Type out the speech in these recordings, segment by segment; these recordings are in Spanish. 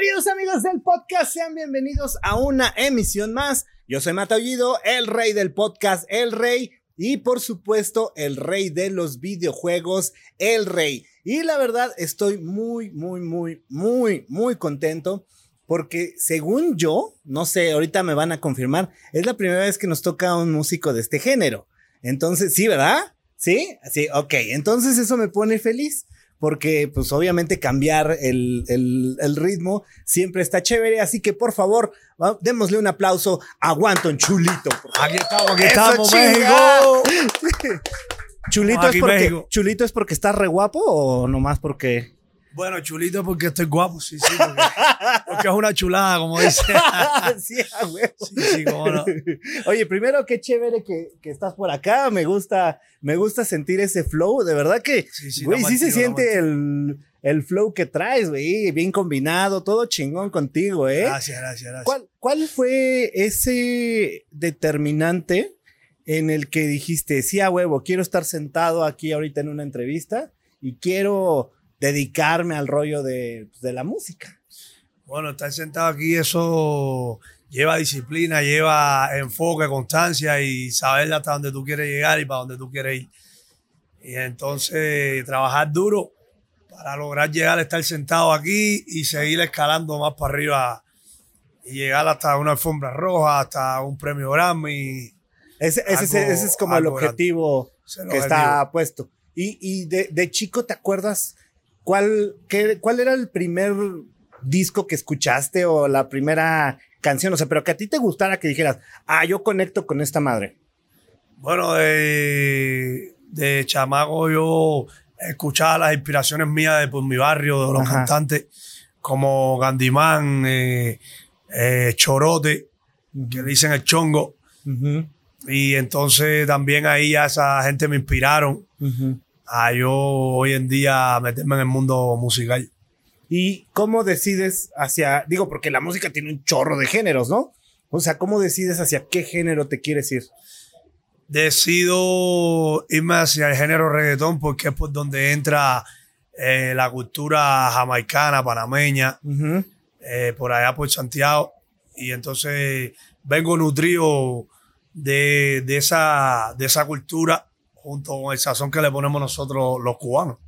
Queridos amigos del podcast, sean bienvenidos a una emisión más. Yo soy Mataullido, el rey del podcast, el rey y por supuesto el rey de los videojuegos, el rey. Y la verdad estoy muy, muy, muy, muy, muy contento porque según yo, no sé, ahorita me van a confirmar, es la primera vez que nos toca un músico de este género. Entonces, sí, ¿verdad? Sí, sí, ok. Entonces eso me pone feliz porque pues obviamente cambiar el, el, ritmo siempre está chévere, así que por favor, démosle un aplauso a Wanton Chulito. Aquí estamos, aquí estamos, México. Chulito, es porque, Chulito es porque está re guapo o nomás porque... Bueno, chulito porque estoy guapo, sí, sí, porque, es una chulada, como dice. sí, Sí, sí, cómo no. Oye, primero, qué chévere que, que, estás por acá, me gusta, me gusta sentir ese flow, de verdad que, güey, sí, se siente el, el, flow que traes, güey, bien combinado, todo chingón contigo, ¿eh? Gracias, gracias, gracias. ¿Cuál, cuál fue ese determinante en el que dijiste, sí, a huevo, quiero estar sentado aquí ahorita en una entrevista y quiero dedicarme al rollo de, pues, de la música. Bueno, estar sentado aquí, eso lleva disciplina, lleva enfoque, constancia y saber hasta dónde tú quieres llegar y para dónde tú quieres ir. Y entonces trabajar duro para lograr llegar a estar sentado aquí y seguir escalando más para arriba y llegar hasta una alfombra roja, hasta un premio Grammy. Ese, ese, es como el objetivo que está puesto. Y, y de, de, chico, ¿te acuerdas ¿cuál, qué, ¿cuál era el primer disco que escuchaste o la primera canción? O sea, pero que a ti te gustara que dijeras, ah, yo conecto con esta madre. Bueno, de, de chamago yo escuchaba las inspiraciones mías de por mi barrio, de los cantantes como Gandimán, eh, eh, Chorote, que le dicen el chongo. Y entonces también ahí a esa gente me inspiraron a yo hoy en día meterme en el mundo musical. ¿Y cómo decides hacia, digo, porque la música tiene un chorro de géneros, ¿no? O sea, ¿cómo decides hacia qué género te quieres ir? Decido irme hacia el género reggaetón porque es por donde entra eh, la cultura jamaicana, panameña, eh, por allá por Santiago. Y entonces vengo nutrido de, de, esa, de esa cultura junto con el sazón que le ponemos nosotros los cubanos.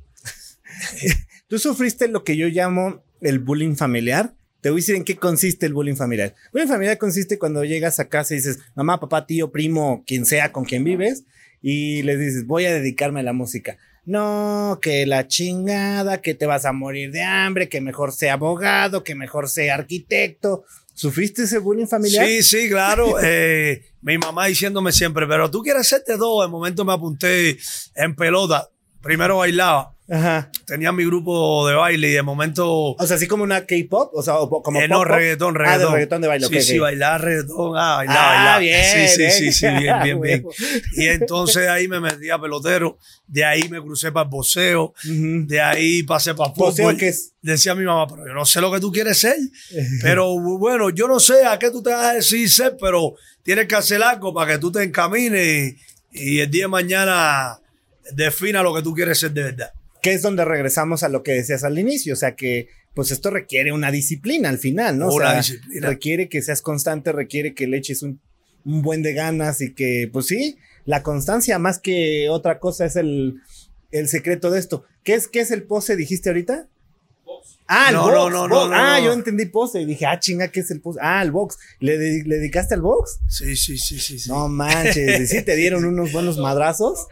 Tú sufriste lo que yo llamo el bullying familiar. Te voy a decir en qué consiste el bullying familiar. El bullying familiar consiste cuando llegas a casa y dices, mamá, papá, tío, primo, quien sea con quien vives, y le dices, voy a dedicarme a la música. No, que la chingada, que te vas a morir de hambre, que mejor sea abogado, que mejor sea arquitecto. ¿Sufriste ese bullying familiar? Sí, sí, claro. eh, mi mamá diciéndome siempre, pero tú quieres hacerte dos. En momento me apunté en pelota. Primero bailaba. Ajá. Tenía mi grupo de baile y de momento. O sea, así como una K-pop, o sea, como. Eh, no, reggaetón, reggaetón. Ah, de reggaetón de baile. Sí, sí, bailar reggaetón. Ah, bailar, ah. Bien, sí, sí, sí, sí, bien, bien, bien. y entonces ahí me metí a pelotero. De ahí me crucé para el boxeo. De ahí pasé para fútbol. qué es? Decía mi mamá, pero yo no sé lo que tú quieres ser. pero bueno, yo no sé a qué tú te vas a decir ser, pero tienes que hacer algo para que tú te encamines y, y el día de mañana defina lo que tú quieres ser de verdad que es donde regresamos a lo que decías al inicio, o sea que pues esto requiere una disciplina al final, ¿no? Una disciplina. Requiere que seas constante, requiere que le eches un, buen de ganas y que, pues sí, la constancia más que otra cosa es el, secreto de esto. ¿Qué es, qué es el pose, dijiste ahorita? Ah, el box. No, no, no, ah, yo entendí pose y dije, ah, chinga, ¿qué es el pose? Ah, el box. ¿Le, dedicaste al box? Sí, sí, sí, sí. sí. No manches, ¿sí te dieron unos buenos madrazos?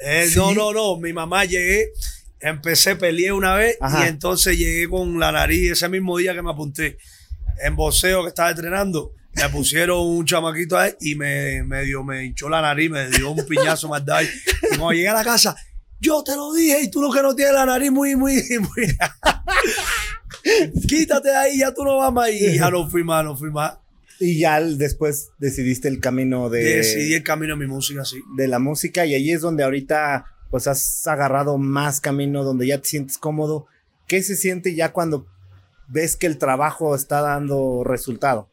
Eh, no, no, no. Mi mamá llegué empecé, peleé una vez y entonces llegué con la nariz ese mismo día que me apunté en boxeo que estaba entrenando. Me pusieron un chamaquito ahí y me, me, dio, me hinchó la nariz, me dio un piñazo más de ahí. Y cuando llegué a la casa, yo te lo dije y tú lo que no tienes la nariz muy, muy, muy. Quítate de ahí, ya tú no vas más. Y ya no fui más, no fui más. Y ya después decidiste el camino de. Decidí el camino de mi música, sí. De la música, y ahí es donde ahorita pues has agarrado más camino donde ya te sientes cómodo. ¿Qué se siente ya cuando ves que el trabajo está dando resultado?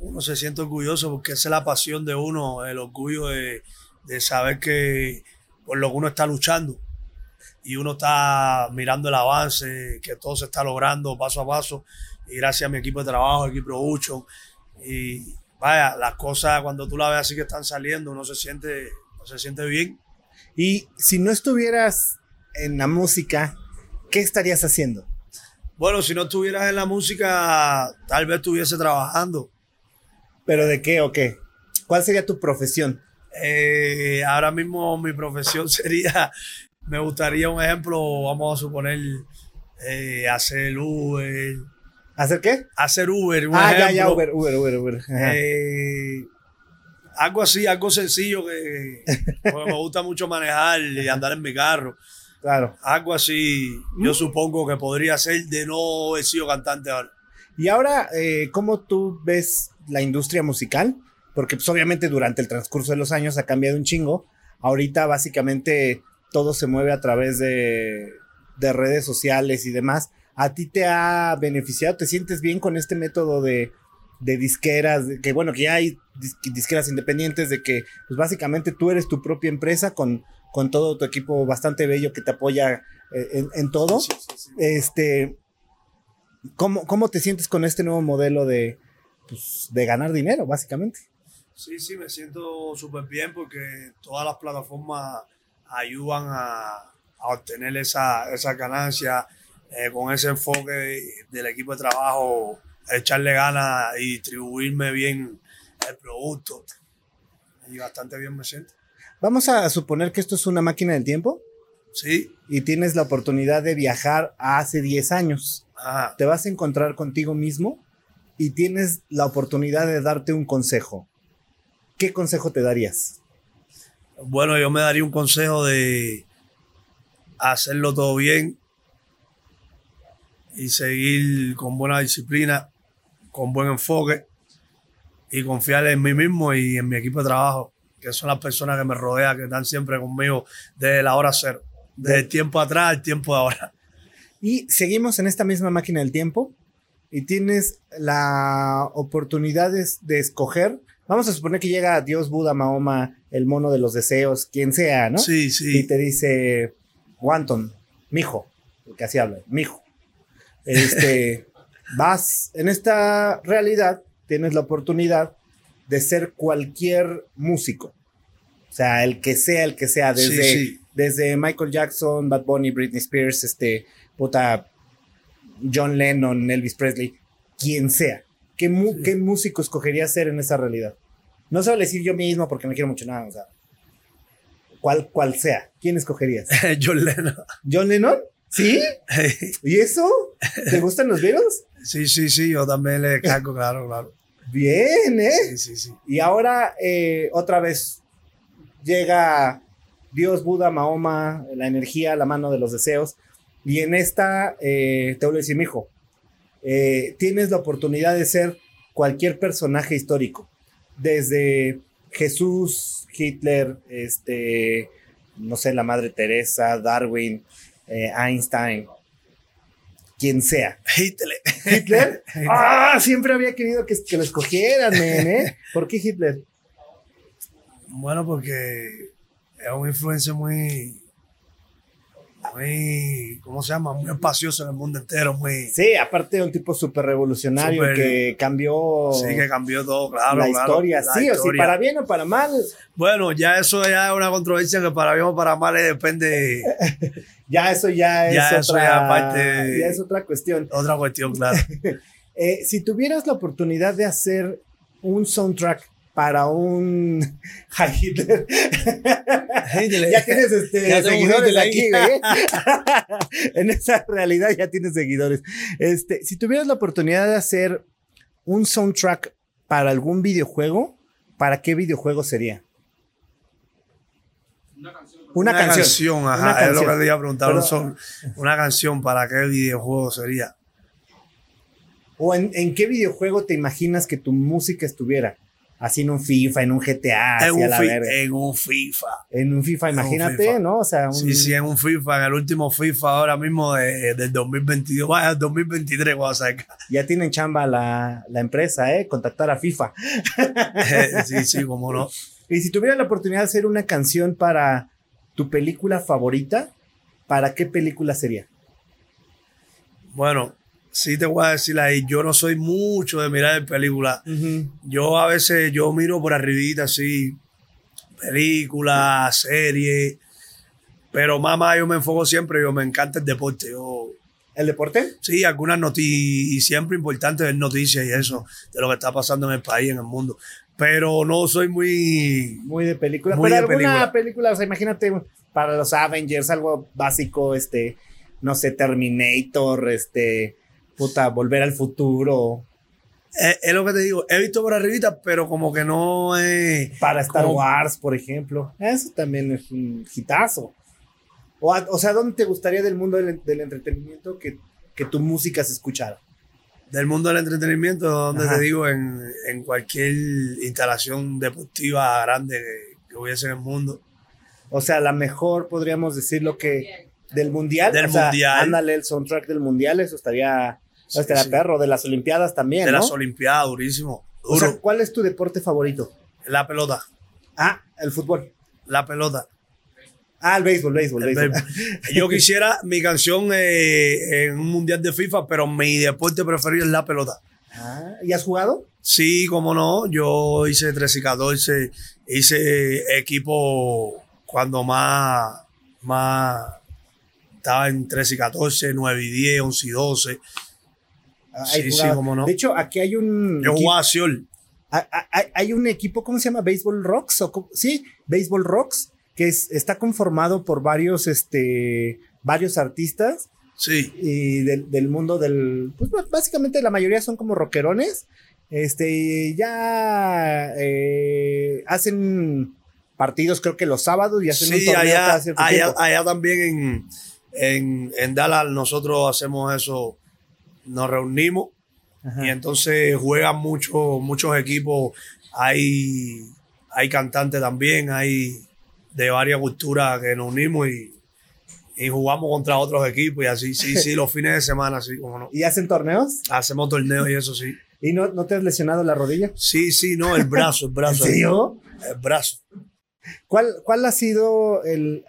Uno se siente orgulloso porque esa es la pasión de uno, el orgullo de, saber que por lo que uno está luchando y uno está mirando el avance, que todo se está logrando paso a paso. y gracias a mi equipo de trabajo, equipo Production. Y vaya, las cosas cuando tú las ves así que están saliendo, uno se siente, uno se siente bien. Y si no estuvieras en la música, ¿qué estarías haciendo? Bueno, si no estuvieras en la música, tal vez estuviese trabajando. ¿Pero de qué o qué? ¿Cuál sería tu profesión? Eh, ahora mismo mi profesión sería, me gustaría un ejemplo, vamos a suponer, eh, hacer Uber. ¿Hacer qué? Hacer Uber. Un ah, ejemplo. ya, ya, Uber, Uber, Uber, Uber. Eh, algo así, algo sencillo que me gusta mucho manejar y andar en mi carro. Claro. Algo así, yo supongo que podría ser de no haber sido cantante ahora. Y ahora, eh, ¿cómo tú ves la industria musical? Porque pues, obviamente durante el transcurso de los años ha cambiado un chingo. Ahorita básicamente todo se mueve a través de, de redes sociales y demás. ¿A ti te ha beneficiado? ¿Te sientes bien con este método de, de disqueras? Que bueno, que ya hay disqueras independientes, de que pues básicamente tú eres tu propia empresa con con todo tu equipo bastante bello que te apoya eh, en, todo. Este, ¿cómo, ¿Cómo te sientes con este nuevo modelo de, pues, de ganar dinero, básicamente? Sí, sí, me siento súper bien porque todas las plataformas ayudan a, obtener esa, esa ganancia eh, con ese enfoque del equipo de trabajo, echarle ganas y distribuirme bien el producto. Y bastante bien me siento. Vamos a suponer que esto es una máquina del tiempo. Sí. Y tienes la oportunidad de viajar a hace 10 años. Te vas a encontrar contigo mismo y tienes la oportunidad de darte un consejo. ¿Qué consejo te darías? Bueno, yo me daría un consejo de hacerlo todo bien y seguir con buena disciplina, con buen enfoque y confiar en mí mismo y en mi equipo de trabajo que son las personas que me rodean, que están siempre conmigo desde la hora cero, desde el tiempo atrás al tiempo de ahora. Y seguimos en esta misma máquina del tiempo y tienes la oportunidad de, escoger. Vamos a suponer que llega Dios, Buda, Mahoma, el mono de los deseos, quien sea, ¿no? Sí, sí. Y te dice, Wanton, mijo, que así habla, mijo. Este, vas en esta realidad, tienes la oportunidad de ser cualquier músico. O sea, el que sea, el que sea, desde, desde Michael Jackson, Bad Bunny, Britney Spears, este, puta, John Lennon, Elvis Presley, quien sea. ¿Qué, ¿Qué músico escogería ser en esa realidad? No se decir yo mismo porque me quiero mucho nada, o sea, cual, cual sea. ¿Quién escogerías? John Lennon. ¿John Lennon? ¿Sí? ¿Y eso? ¿Te gustan los Beatles? Sí, sí, sí, yo también le cago, claro, claro. Bien, ¿eh? Sí, sí, sí. Y ahora, eh, otra vez, llega Dios, Buda, Mahoma, la energía, la mano de los deseos. Y en esta, eh, te voy a decir, mijo, eh, tienes la oportunidad de ser cualquier personaje histórico. Desde Jesús, Hitler, este, no sé, la Madre Teresa, Darwin, Einstein, quien sea. Hitler. ¿Hitler? ¡Ah! Siempre había querido que, que lo escogieran, ¿eh? ¿Por qué Hitler? Bueno, porque es una influencia muy, muy, ¿cómo se llama? Muy espacioso en el mundo entero, muy... Sí, aparte de un tipo súper revolucionario que cambió... Sí, que cambió todo, claro. La historia, sí, o si para bien o para mal. Bueno, ya eso ya es una controversia que para bien o para mal depende... ya eso ya es otra... Ya, ya es otra cuestión. Otra cuestión, claro. eh, si tuvieras la oportunidad de hacer un soundtrack para un Hitler. ya tienes este, seguidores aquí, güey. en esa realidad ya tienes seguidores. Este, si tuvieras la oportunidad de hacer un soundtrack para algún videojuego, ¿para qué videojuego sería? Una canción. Una, canción. ajá, es lo que te iba a preguntar. una canción, ¿para qué videojuego sería? ¿O en, en qué videojuego te imaginas que tu música estuviera? Así en un FIFA, en un GTA, en, un, la en un FIFA. En un FIFA, imagínate, ¿no? O sea, sí, sí, en un FIFA, en el último FIFA ahora mismo de, del 2022, vaya, 2023 voy a sacar. Ya tienen chamba la, la empresa, ¿eh? Contactar a FIFA. sí, sí, cómo no. Y si tuviera la oportunidad de hacer una canción para tu película favorita, ¿para qué película sería? Bueno, sí te voy a decir ahí, yo no soy mucho de mirar películas. Yo a veces, yo miro por arribita así, películas, series, pero mamá, yo me enfoco siempre, yo me encanta el deporte. Yo, ¿El deporte? Sí, algunas noticias, y siempre importante ver noticias y eso, de lo que está pasando en el país, en el mundo. Pero no soy muy... Muy de película. pero alguna película. o sea, imagínate para los Avengers, algo básico, este, no sé, Terminator, este, puta, Volver al Futuro. Eh, es, lo que te digo, he visto por arribita, pero como que no es... Para Star Wars, por ejemplo. Eso también es un hitazo. O, o sea, ¿dónde te gustaría del mundo del, entretenimiento que, que, tu música se escuchara? Del mundo del entretenimiento, donde te digo, en, en, cualquier instalación deportiva grande que, hubiese en el mundo. O sea, la mejor, podríamos decirlo que del mundial. Del mundial. ándale el soundtrack del mundial, eso estaría, estaría perro. De las Olimpiadas también. De las Olimpiadas, durísimo. O sea, ¿cuál es tu deporte favorito? La pelota. Ah, el fútbol. La pelota. Ah, el béisbol, béisbol, béisbol. Yo quisiera mi canción eh, en un mundial de FIFA, pero mi deporte preferido es la pelota. Ah, ¿y has jugado? Sí, cómo no. Yo hice 13 y 14, hice equipo cuando más, más estaba en 13 y 14, 9 y 10, 11 y 12. Sí, sí, cómo no. De hecho, aquí hay un. Yo jugaba. Hay, un equipo, ¿cómo se llama? Baseball Rocks. ¿o sí, Baseball Rocks que está conformado por varios, este, varios artistas. Sí. Y del, mundo del, pues básicamente la mayoría son como rockerones. Este, ya eh, hacen partidos creo que los sábados y hacen un torneo allá, allá, allá, también en, en, en, Dallas nosotros hacemos eso, nos reunimos y entonces juegan muchos muchos equipos, hay, hay cantantes también, hay de varias culturas que nos unimos y, jugamos contra otros equipos y así, sí, sí, los fines de semana, sí, como no. ¿Y hacen torneos? Hacemos torneos y eso sí. ¿Y no, no te has lesionado la rodilla? Sí, sí, no, el brazo, el brazo. ¿En El brazo. ¿Cuál, cuál, ha sido el,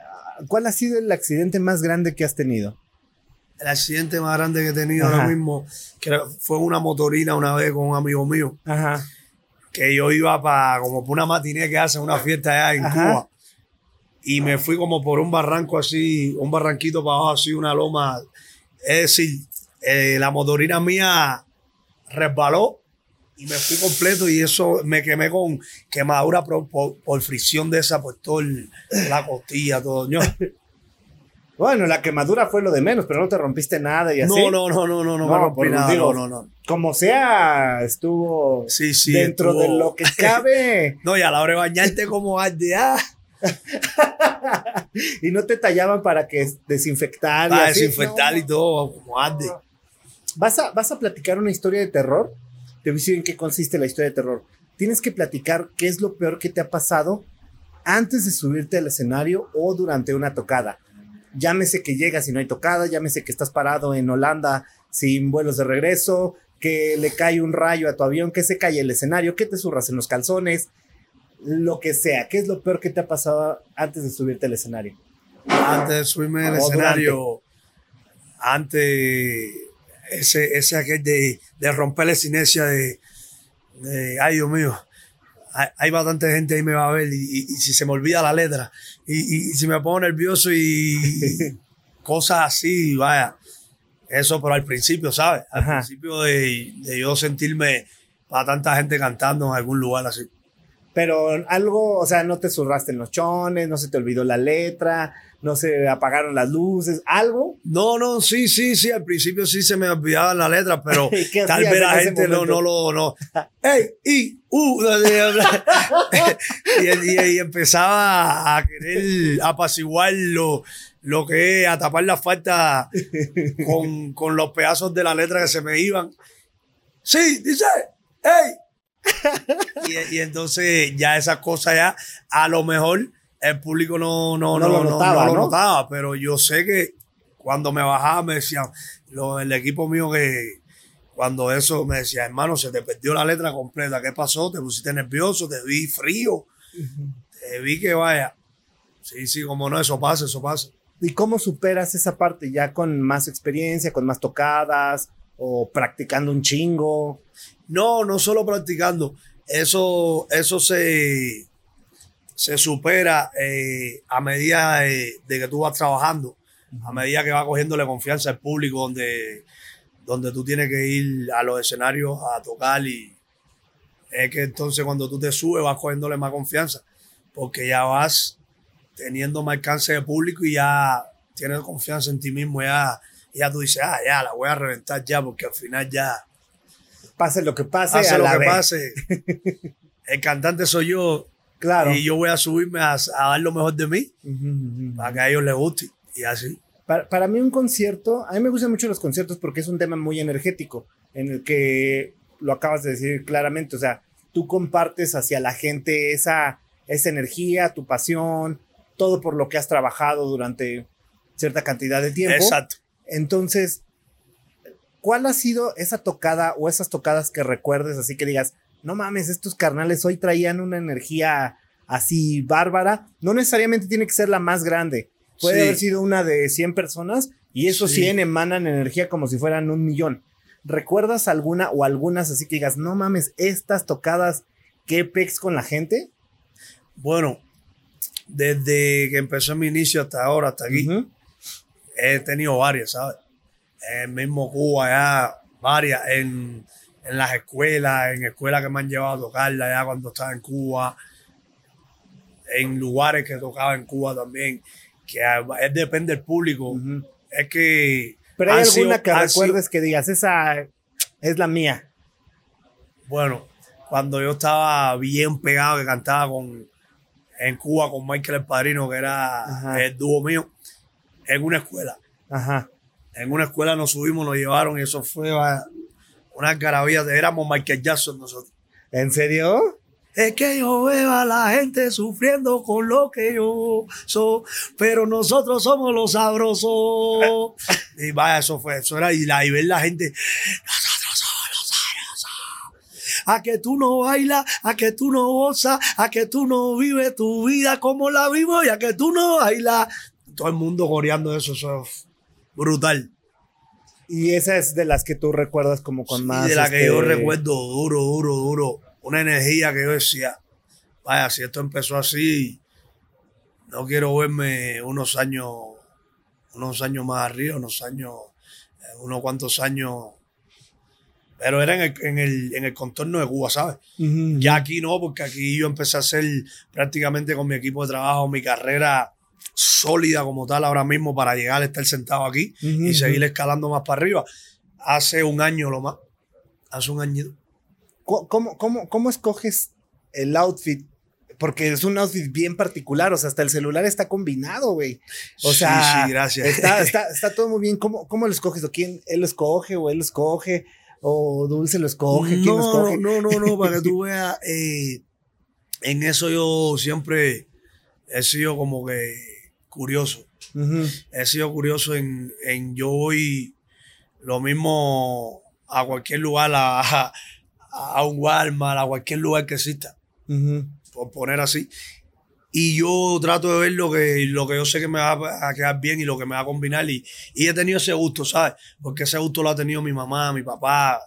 ¿Cuál ha sido el accidente más grande que has tenido? El accidente más grande que he tenido ahora mismo que fue una motorina una vez con un amigo mío. Ajá. Que yo iba para como por una matiné que hacen una fiesta allá en Cuba y me fui como por un barranco así, un barranquito para abajo, así, una loma. Es decir, eh, la motorina mía resbaló y me fui completo y eso me quemé con quemadura por, fricción de esa, por toda la costilla, todo. Bueno, la quemadura fue lo de menos, pero no te rompiste nada y así. No, no, no, no, no, no, me rompí nada. no, no, no. Como sea, estuvo sí, sí, dentro de lo que cabe. no, y a la hora de bañarte como de ah. y no te tallaban para que desinfectar. Para desinfectar y todo, como arde. ¿Vas a, ¿Vas a platicar una historia de terror? Te voy a decir en qué consiste la historia de terror. Tienes que platicar qué es lo peor que te ha pasado antes de subirte al escenario o durante una tocada. Llámese que llegas y no hay tocada, llámese que estás parado en Holanda sin vuelos de regreso, que le cae un rayo a tu avión, que se cae el escenario, que te zurras en los calzones, lo que sea. ¿Qué es lo peor que te ha pasado antes de subirte al escenario? Antes de subirme al escenario, antes ese, ese aquel de, de romper la sinesia de, ay Dios mío, hay, bastante gente ahí me va a ver y, si se me olvida la letra y, y, si me pongo nervioso y cosas así, vaya, eso pero al principio, ¿sabes? Al principio de, de yo sentirme para tanta gente cantando en algún lugar así pero algo, o sea, no te zurraste en los chones, no se te olvidó la letra, no se apagaron las luces, algo. No, no, sí, sí, sí, al principio sí se me olvidaba la letra, pero tal vez la gente no, no lo, no. ¡Ey! ¡Y! ¡Uh! y, empezaba a querer apaciguar lo, lo que es, a tapar la falta con, con los pedazos de la letra que se me iban. Sí, dice, ¡Ey! Y, entonces ya esas cosas ya, a lo mejor el público no, no, no, lo, notaba, pero yo sé que cuando me bajaba me decían, lo, el equipo mío que cuando eso me decía, hermano, se te perdió la letra completa, ¿qué pasó? ¿Te pusiste nervioso? ¿Te vi frío? Te vi que vaya. Sí, sí, como no, eso pasa, eso pasa. ¿Y cómo superas esa parte ya con más experiencia, con más tocadas? o practicando un chingo. No, no solo practicando. Eso, eso se, se supera eh, a medida de, que tú vas trabajando, a medida que vas cogiéndole confianza al público, donde, donde tú tienes que ir a los escenarios a tocar y es que entonces cuando tú te subes vas cogiéndole más confianza, porque ya vas teniendo más alcance de público y ya tienes confianza en ti mismo, ya, ya tú dices, ah, ya, la voy a reventar ya, porque al final ya... Pase lo que pase. Pase lo que pase. El cantante soy yo. Claro. Y yo voy a subirme a, dar lo mejor de mí para que a ellos les guste. Y así. Para, para, mí un concierto, a mí me gustan mucho los conciertos porque es un tema muy energético, en el que lo acabas de decir claramente, o sea, tú compartes hacia la gente esa, esa energía, tu pasión, todo por lo que has trabajado durante cierta cantidad de tiempo. Exacto. Entonces, ¿cuál ha sido esa tocada o esas tocadas que recuerdes así que digas, no mames, estos carnales hoy traían una energía así bárbara? No necesariamente tiene que ser la más grande. Puede haber sido una de 100 personas y esos 100 emanan energía como si fueran un millón. ¿Recuerdas alguna o algunas así que digas, no mames, estas tocadas, qué pex con la gente? Bueno, desde que empezó mi inicio hasta ahora, hasta aquí, he tenido varias, ¿sabes? En mismo Cuba, ya, varias, en, las escuelas, en escuelas que me han llevado a tocarla ya cuando estaba en Cuba, en lugares que tocaba en Cuba también, que es, depende del público. Es que. Pero hay alguna que recuerdes que digas, esa es la mía. Bueno, cuando yo estaba bien pegado, que cantaba con en Cuba con Michael El Padrino, que era el dúo mío, en una escuela. Ajá. En una escuela nos subimos, nos llevaron y eso fue una garabía. Éramos Michael Jackson nosotros. ¿En serio? Es que yo veo a la gente sufriendo con lo que yo soy, pero nosotros somos los sabrosos. y vaya, eso fue, eso era, y, la, y ver la gente, a que tú no bailas, a que tú no gozas, a que tú no vives tu vida como la vivo y a que tú no bailas. Todo el mundo coreando eso, eso es brutal. Y esa es de las que tú recuerdas como con más. de la que yo este, recuerdo duro, duro, duro. Una energía que yo decía, vaya, si esto empezó así, no quiero verme unos años, unos años más arriba, unos años, eh, unos cuantos años pero era en el, en el, en el contorno de Cuba, ¿sabes? Ya aquí no, porque aquí yo empecé a hacer prácticamente con mi equipo de trabajo mi carrera sólida como tal ahora mismo para llegar a estar sentado aquí y seguir escalando más para arriba. Hace un año lo más. Hace un año. ¿Cómo, cómo, cómo escoges el outfit porque es un outfit bien particular, o sea, hasta el celular está combinado, güey. O sea, sí, gracias. Está, está, está, todo muy bien. ¿Cómo, ¿Cómo lo escoges? ¿O quién él lo escoge o él lo escoge? o Dulce lo escoge? ¿Quién no, lo escoge? No, no, no, para que tú veas, eh, en eso yo siempre he sido como que curioso. He sido curioso en, en, yo voy lo mismo a cualquier lugar, a, a, un Walmart, a cualquier lugar que exista, por poner así. Y yo trato de ver lo que, lo que yo sé que me va a quedar bien y lo que me va a combinar. Y, y he tenido ese gusto, ¿sabes? Porque ese gusto lo ha tenido mi mamá, mi papá.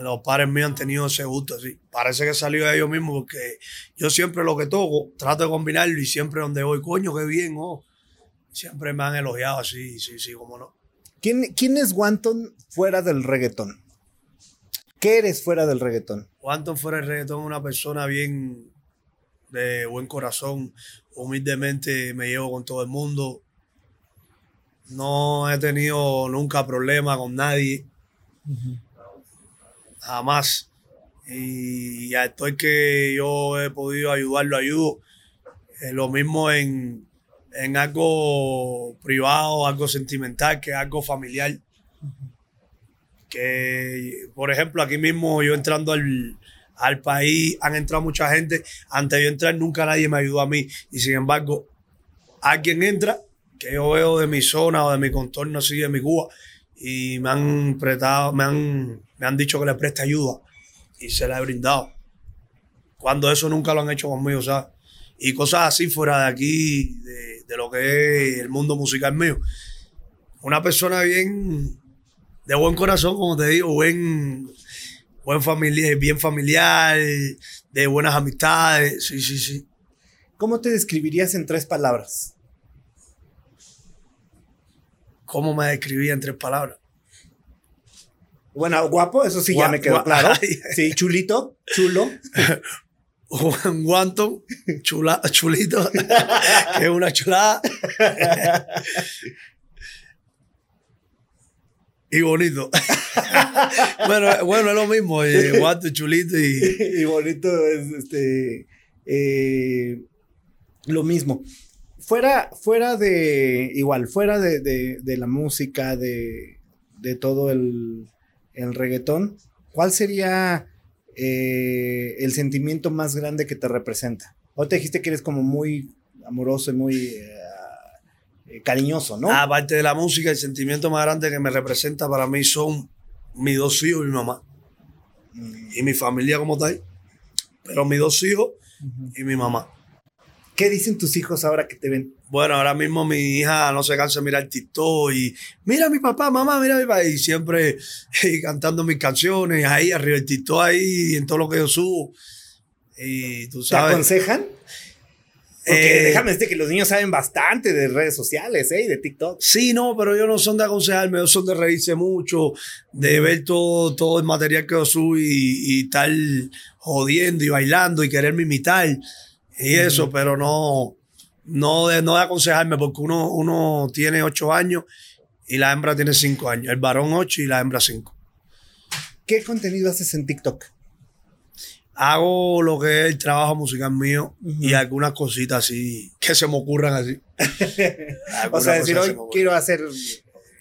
Los padres míos han tenido ese gusto, así. Parece que salió de ellos mismos porque yo siempre lo que toco, trato de combinarlo y siempre donde voy, coño, qué bien, oh. Siempre me han elogiado así, sí, sí, cómo no. ¿Quién, ¿Quién es Wanton fuera del reggaetón? ¿Qué eres fuera del reggaetón? Wanton fuera del reggaetón es una persona bien de buen corazón, humildemente me llevo con todo el mundo. No he tenido nunca problema con nadie. Jamás. Y estoy que yo he podido ayudarlo, ayudo. Eh, lo mismo en, en algo privado, algo sentimental, que algo familiar. Que, por ejemplo, aquí mismo yo entrando al, al país han entrado mucha gente. Antes de yo entrar, nunca nadie me ayudó a mí. Y sin embargo, alguien entra que yo veo de mi zona o de mi contorno así, de mi Cuba, y me han me han, me han dicho que le preste ayuda y se la he brindado. Cuando eso nunca lo han hecho conmigo, ¿sabes? Y cosas así fuera de aquí, de, de lo que es el mundo musical mío. Una persona bien, de buen corazón, como te digo, buen, buen familiar, bien familiar, de buenas amistades. Sí, sí, sí. ¿Cómo te describirías en tres palabras? ¿Cómo me describía en tres palabras? Bueno, guapo, eso sí ya me quedó claro. Sí, chulito, chulo. Guanto, chula, chulito, que es una chulada. y bonito. bueno, bueno, es lo mismo, eh, guanto, chulito y... y bonito es este, eh, lo mismo. Fuera, fuera de, igual, fuera de, la música, de, todo el, el reggaetón, ¿cuál sería eh, el sentimiento más grande que te representa? O te dijiste que eres como muy amoroso y muy eh, eh, cariñoso, ¿no? Aparte de la música, el sentimiento más grande que me representa para mí son mis dos hijos y mi mamá. Mm. Y mi familia como tal. Pero mis dos hijos y mi mamá. ¿Qué dicen tus hijos ahora que te ven? Bueno, ahora mismo mi hija no se cansa de mirar TikTok y mira a mi papá, mamá, mira a mi papá. Y siempre cantando mis canciones ahí arriba el TikTok ahí en todo lo que yo subo. Y tú sabes. ¿Te aconsejan? Porque eh, déjame decirte que los niños saben bastante de redes sociales, ¿eh? Y de TikTok. Sí, no, pero ellos no son de aconsejarme, ellos son de reírse mucho, de ver todo, todo el material que yo subo y, y estar jodiendo y bailando y quererme imitar y eso, pero no, no de, no de aconsejarme porque uno, uno tiene ocho años y la hembra tiene cinco años. El varón ocho y la hembra cinco. ¿Qué contenido haces en TikTok? Hago lo que es el trabajo musical mío y algunas cositas así que se me ocurran así. o sea, decir, hoy quiero hacer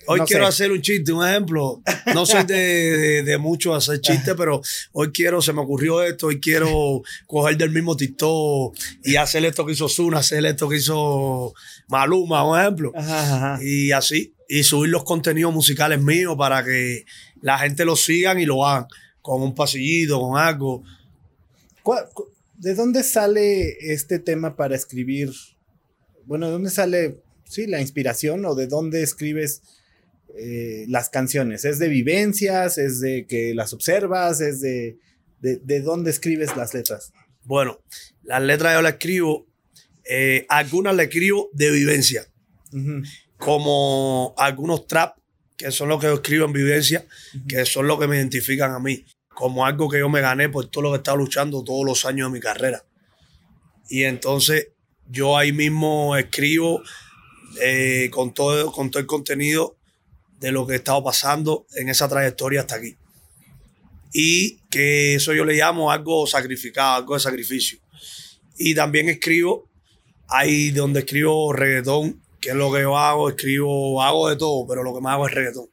Hoy quiero hacer un chiste, un ejemplo. No soy de, mucho hacer chistes, pero hoy quiero, se me ocurrió esto, hoy quiero coger del mismo TikTok y hacer esto que hizo Zuna, hacer esto que hizo Maluma, un ejemplo. Y así, y subir los contenidos musicales míos para que la gente lo sigan y lo hagan con un pasillito, con algo. ¿De dónde sale este tema para escribir? Bueno, ¿de dónde sale, sí, la inspiración o de dónde escribes? Eh, las canciones? ¿Es de vivencias? ¿Es de que las observas? ¿Es de, de, dónde escribes las letras? Bueno, las letras yo las escribo, eh, algunas las escribo de vivencia, como algunos trap, que son los que yo escribo en vivencia, que son los que me identifican a mí, como algo que yo me gané por todo lo que he estado luchando todos los años de mi carrera. Y entonces yo ahí mismo escribo eh, con, todo, con todo el contenido de lo que he estado pasando en esa trayectoria hasta aquí. Y que eso yo le llamo algo sacrificado, algo de sacrificio. Y también escribo, ahí donde escribo reggaetón, que es lo que yo hago, escribo, hago de todo, pero lo que más hago es reggaetón.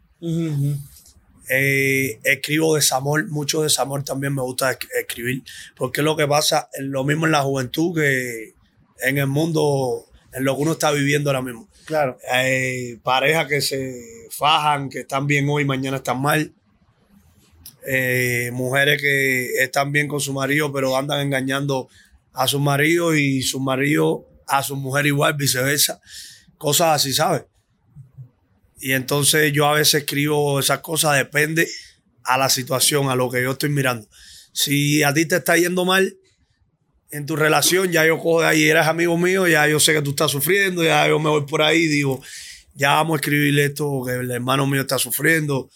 Eh, escribo desamor, mucho desamor también me gusta escribir, porque es lo que pasa, lo mismo en la juventud que en el mundo, en lo que uno está viviendo ahora mismo. Claro. Eh, parejas que se fajan, que están bien hoy, mañana están mal. Eh, mujeres que están bien con su marido, pero andan engañando a su marido y su marido a su mujer igual, viceversa. Cosas así, ¿sabes? Y entonces yo a veces escribo esas cosas, depende a la situación, a lo que yo estoy mirando. Si a ti te está yendo mal, en tu relación, ya yo cojo de ahí, eres amigo mío, ya yo sé que tú estás sufriendo, ya yo me voy por ahí y digo, ya vamos a escribirle esto, que el hermano mío está sufriendo,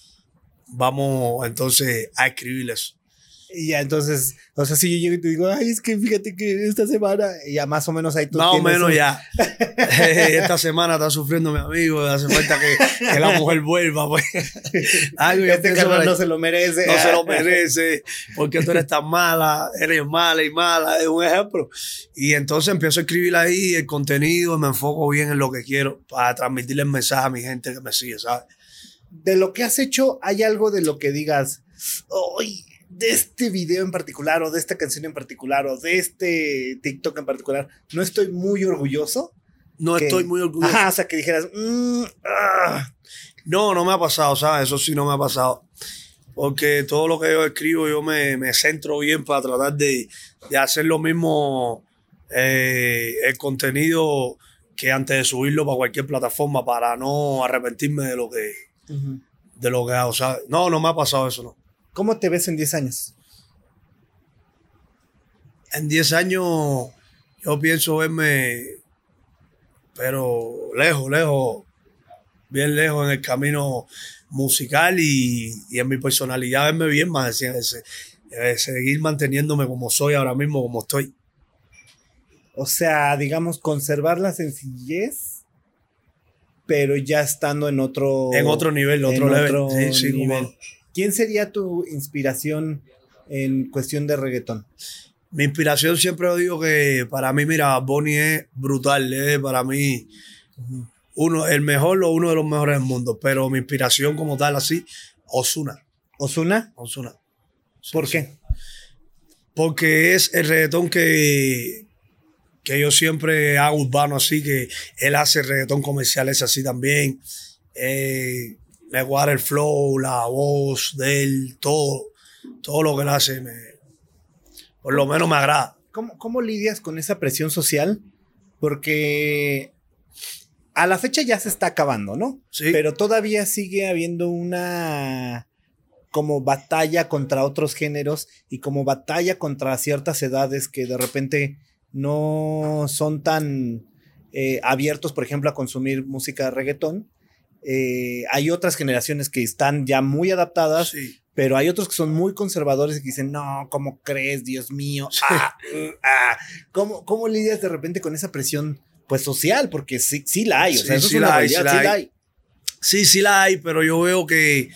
vamos entonces a escribirle eso. Y ya entonces, o sea, si yo llego y te digo, ay, es que fíjate que esta semana, ya más o menos ahí tú Más o menos ya. esta semana está sufriendo mi amigo, hace falta que, la mujer vuelva. Pues. este carnal no se lo merece. No se lo merece, porque tú eres tan mala, eres mala y mala, es un ejemplo. Y entonces empiezo a escribir ahí el contenido, me enfoco bien en lo que quiero para transmitirle el mensaje a mi gente que me sigue, ¿sabes? De lo que has hecho, ¿hay algo de lo que digas, hoy de este video en particular o de esta canción en particular o de este TikTok en particular, no estoy muy orgulloso. No estoy muy orgulloso. Ajá, o sea, que dijeras, mm, ah". no, no me ha pasado, ¿sabes? Eso sí no me ha pasado. Porque todo lo que yo escribo, yo me, me centro bien para tratar de, de hacer lo mismo, eh, el contenido que antes de subirlo para cualquier plataforma, para no arrepentirme de lo que, de lo que hago. ¿sabes? No, no me ha pasado eso, no. ¿Cómo te ves en 10 años? En 10 años yo pienso verme, pero lejos, lejos, bien lejos en el camino musical y, y en mi personalidad verme bien más, seguir manteniéndome como soy ahora mismo, como estoy. O sea, digamos, conservar la sencillez, pero ya estando en otro... En otro nivel, otro, level. sí, nivel. ¿Quién sería tu inspiración en cuestión de reggaetón? Mi inspiración siempre digo que para mí, mira, Bonnie es brutal, es para mí uno, el mejor o uno de los mejores del mundo, pero mi inspiración como tal así, Osuna. ¿Osuna? Osuna. ¿Por qué? Porque es el reggaetón que, que yo siempre hago urbano así, que él hace reggaetón comercial, es así también. Eh, me guarda el flow, la voz de él, todo, todo lo que él hace, me, por lo menos me agrada. ¿Cómo, ¿Cómo lidias con esa presión social? Porque a la fecha ya se está acabando, ¿no? Sí. Pero todavía sigue habiendo una como batalla contra otros géneros y como batalla contra ciertas edades que de repente no son tan eh, abiertos, por ejemplo, a consumir música de reggaetón eh, hay otras generaciones que están ya muy adaptadas, pero hay otros que son muy conservadores y que dicen, no, ¿cómo crees, Dios mío? Ah, uh, ah". ¿Cómo, lidias de repente con esa presión pues social? Porque sí, sí la hay, o sea, sí, la hay, sí, la hay. Sí, sí la hay, pero yo veo que,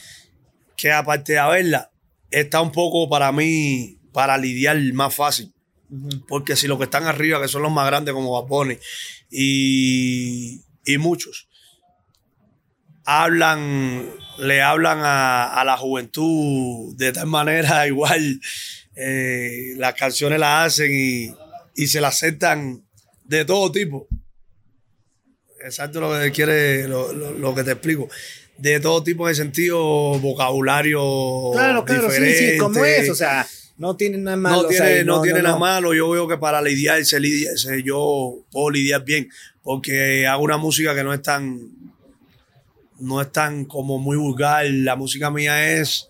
que aparte de haberla, está un poco para mí, para lidiar más fácil. Porque si los que están arriba, que son los más grandes como Bapone y, y muchos, hablan, le hablan a, la juventud de tal manera, igual eh, las canciones las hacen y, se las aceptan de todo tipo. Exacto lo que quiere, lo, que te explico. De todo tipo de sentido, vocabulario. Claro, claro, sí, sí, como es, o sea, no tiene nada malo. No tiene, no, tiene nada malo. Yo veo que para lidiar, se lidia, yo puedo lidiar bien, porque hago una música que no es tan no es tan como muy vulgar. La música mía es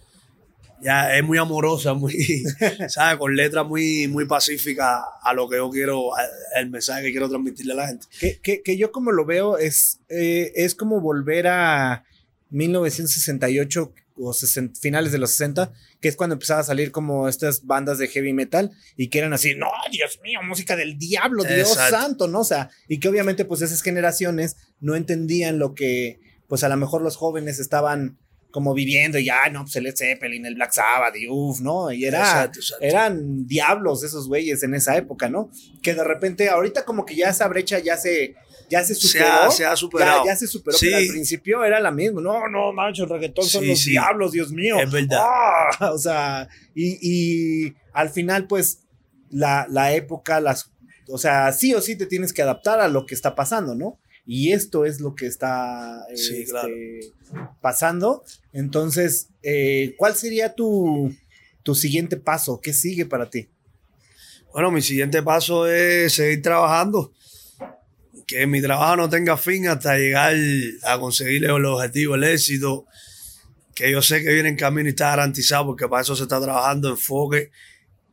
ya es muy amorosa, muy, ¿sabes? Con letras muy, muy pacíficas a lo que yo quiero, el mensaje que quiero transmitirle a la gente. Que, yo como lo veo es, eh, es como volver a 1968 o finales de los 60, que es cuando empezaba a salir como estas bandas de heavy metal y que eran así, no, Dios mío, música del diablo, Dios santo, ¿no? O sea, y que obviamente pues esas generaciones no entendían lo que pues a lo mejor los jóvenes estaban como viviendo y ya, no, pues el Led Zeppelin, el Black Sabbath y uff, ¿no? Y era, eran diablos esos güeyes en esa época, ¿no? Que de repente ahorita como que ya esa brecha ya se, ya se superó. Se ha, superado. Ya, se superó, pero al principio era la misma. No, no, mancho, el reggaetón son los diablos, Dios mío. Es verdad. Ah, o sea, y, y, al final, pues, la, la época, las, o sea, sí o sí te tienes que adaptar a lo que está pasando, ¿no? Y esto es lo que está este, pasando. Entonces, eh, ¿cuál sería tu, tu siguiente paso? ¿Qué sigue para ti? Bueno, mi siguiente paso es seguir trabajando. Que mi trabajo no tenga fin hasta llegar a conseguir el objetivo, el éxito. Que yo sé que viene en camino y está garantizado porque para eso se está trabajando enfoque,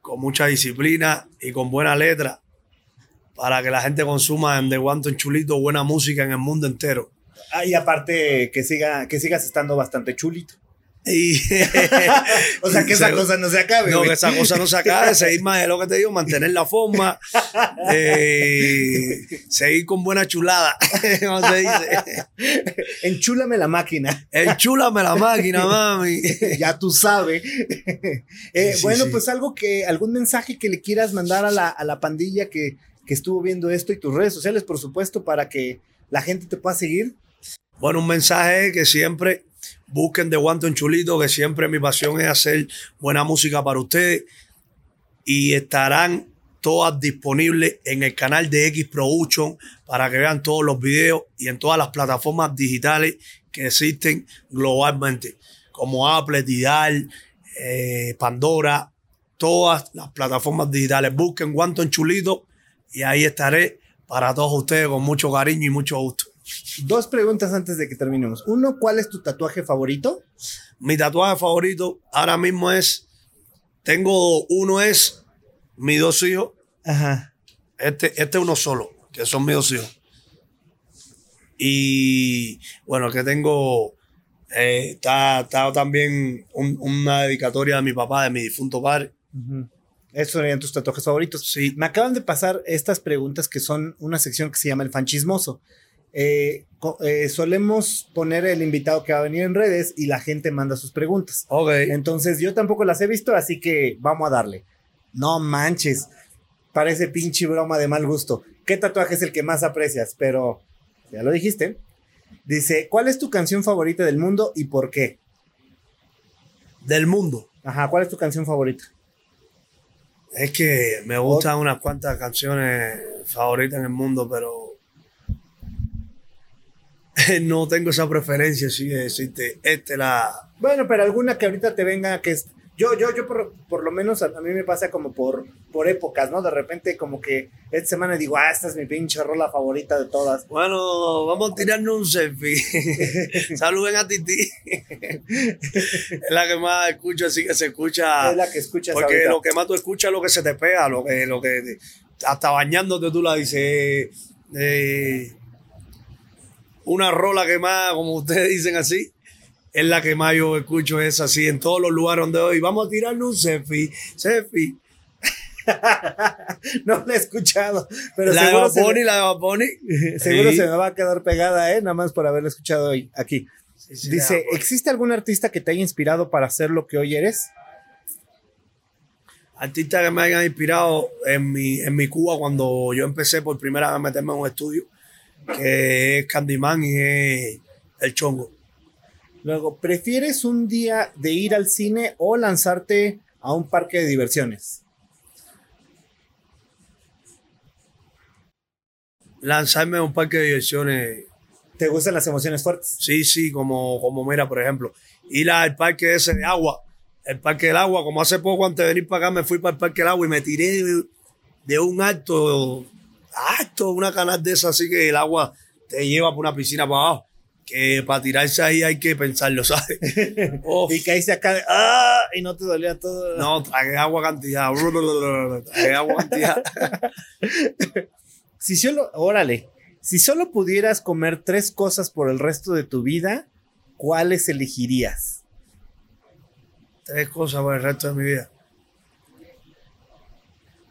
con mucha disciplina y con buena letra para que la gente consuma de guanto en chulito buena música en el mundo entero. Ah, y aparte que, siga, que sigas estando bastante chulito. Y, o sea, que esa cosa no se acabe. No, que esa cosa no se acabe. seguir más de lo que te digo, mantener la forma, eh, seguir con buena chulada. ¿Cómo se dice? Enchúlame la máquina. Enchúlame la máquina, mami. ya tú sabes. Eh, bueno, pues algo que, algún mensaje que le quieras mandar a la, a la pandilla que, que estuvo viendo esto y tus redes sociales, por supuesto, para que la gente te pueda seguir. Bueno, un mensaje que siempre busquen de Guanto en Chulito, que siempre mi pasión es hacer buena música para ustedes y estarán todas disponibles en el canal de X Production para que vean todos los videos y en todas las plataformas digitales que existen globalmente, como Apple, Tidal, eh, Pandora, todas las plataformas digitales. Busquen Guanto en Chulito y ahí estaré para todos ustedes con mucho cariño y mucho gusto. Dos preguntas antes de que terminemos. Uno, ¿cuál es tu tatuaje favorito? Mi tatuaje favorito ahora mismo es, tengo, uno es mis dos hijos. Ajá. Este, este es uno solo, que son mis dos hijos. Y bueno, que tengo, eh, está, está también un- una dedicatoria de mi papá, de mi difunto padre. Ujú. Esos serían tus tatuajes favoritos. Sí. Me acaban de pasar estas preguntas que son una sección que se llama el fanchismoso. Eh, eh, solemos poner el invitado que va a venir en redes y la gente manda sus preguntas. Ok. Entonces yo tampoco las he visto, así que vamos a darle. No manches, parece pinche broma de mal gusto. ¿Qué tatuaje es el que más aprecias? Pero ya lo dijiste. Dice, ¿cuál es tu canción favorita del mundo y por qué? Del mundo. Ajá, ¿cuál es tu canción favorita? Es que me gustan unas cuantas canciones favoritas en el mundo, pero no tengo esa preferencia, así de decirte, este la... Bueno, pero alguna que ahorita te venga que es. Yo, yo, yo por, por lo menos a, a mí me pasa como por, por épocas, ¿no? De repente como que esta semana digo, ah, esta es mi pinche rola favorita de todas. Bueno, vamos a tirarnos un selfie. Saluden a Titi. es la que más escucho, así que se escucha. es la que escuchas Porque ahorita. lo que más tú escuchas es lo que se te pega, lo que, lo que hasta bañándote tú la dices. eh, una rola que más, como ustedes dicen así, es la que más yo escucho, es así en todos los lugares donde voy. Vamos a tirarle un selfie, selfie. no la he escuchado, pero la de se, Bunny, la de Bad Bunny. seguro Sí. se me va a quedar pegada, ¿eh? Nada más por haberla escuchado hoy aquí. Sí, sí, Dice. ¿existe algún artista que te haya inspirado para ser lo que hoy eres? artistas que me hayan inspirado en mi, en mi Cuba cuando yo empecé por primera vez a meterme en un estudio, que es Candyman y es El Chongo. Luego, ¿prefieres un día de ir al cine o lanzarte a un parque de diversiones? Lanzarme a un parque de diversiones, ¿Te gustan las emociones fuertes? sí, sí, como, como mira, por ejemplo, ir al parque ese de agua, el parque del agua, como hace poco antes de venir para acá me fui para el parque del agua y me tiré de, de un alto, alto, una canal de esa, así que el agua te lleva por una piscina para abajo. Que para tirarse ahí hay que pensarlo, ¿sabes? Y caíste acá ¡ah! Y no te dolía todo. No, tragué agua cantidad. tragué agua cantidad. Si solo, órale, si solo pudieras comer tres cosas por el resto de tu vida, ¿cuáles elegirías? Tres cosas por el resto de mi vida.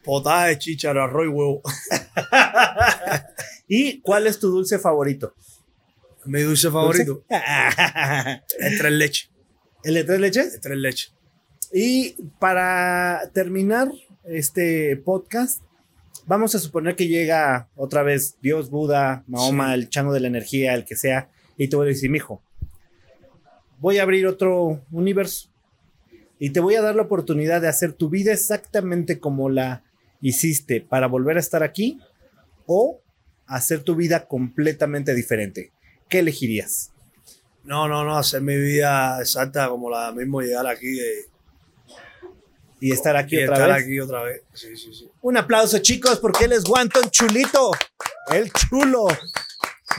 Potaje, chícharo, arroz y huevo. ¿Y cuál es tu dulce favorito? Mi dulce favorito. El tres leche. ¿El de tres leches? El tres leche. Y para terminar este podcast, vamos a suponer que llega otra vez Dios, Buda, Mahoma, Sí. el chango de la energía, el que sea, y te voy a decir, mijo, voy a abrir otro universo y te voy a dar la oportunidad de hacer tu vida exactamente como la hiciste para volver a estar aquí o hacer tu vida completamente diferente. ¿Qué elegirías? No, no, no, hacer mi vida exacta como la mismo llegar aquí Y estar aquí y otra estar vez. aquí otra vez. Sí, sí, sí. Un aplauso, chicos, porque él es Wanton Chulito, el chulo.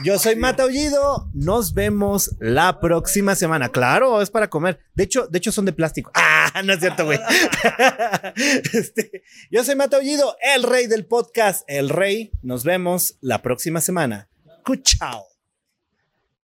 Yo soy Mata Ullido. Nos vemos la próxima semana. Claro, es para comer. De hecho, de hecho son de plástico. Ah, no es cierto, güey. Este, yo soy Mata Ullido, el rey del podcast, el rey. Nos vemos la próxima semana. Cuchao.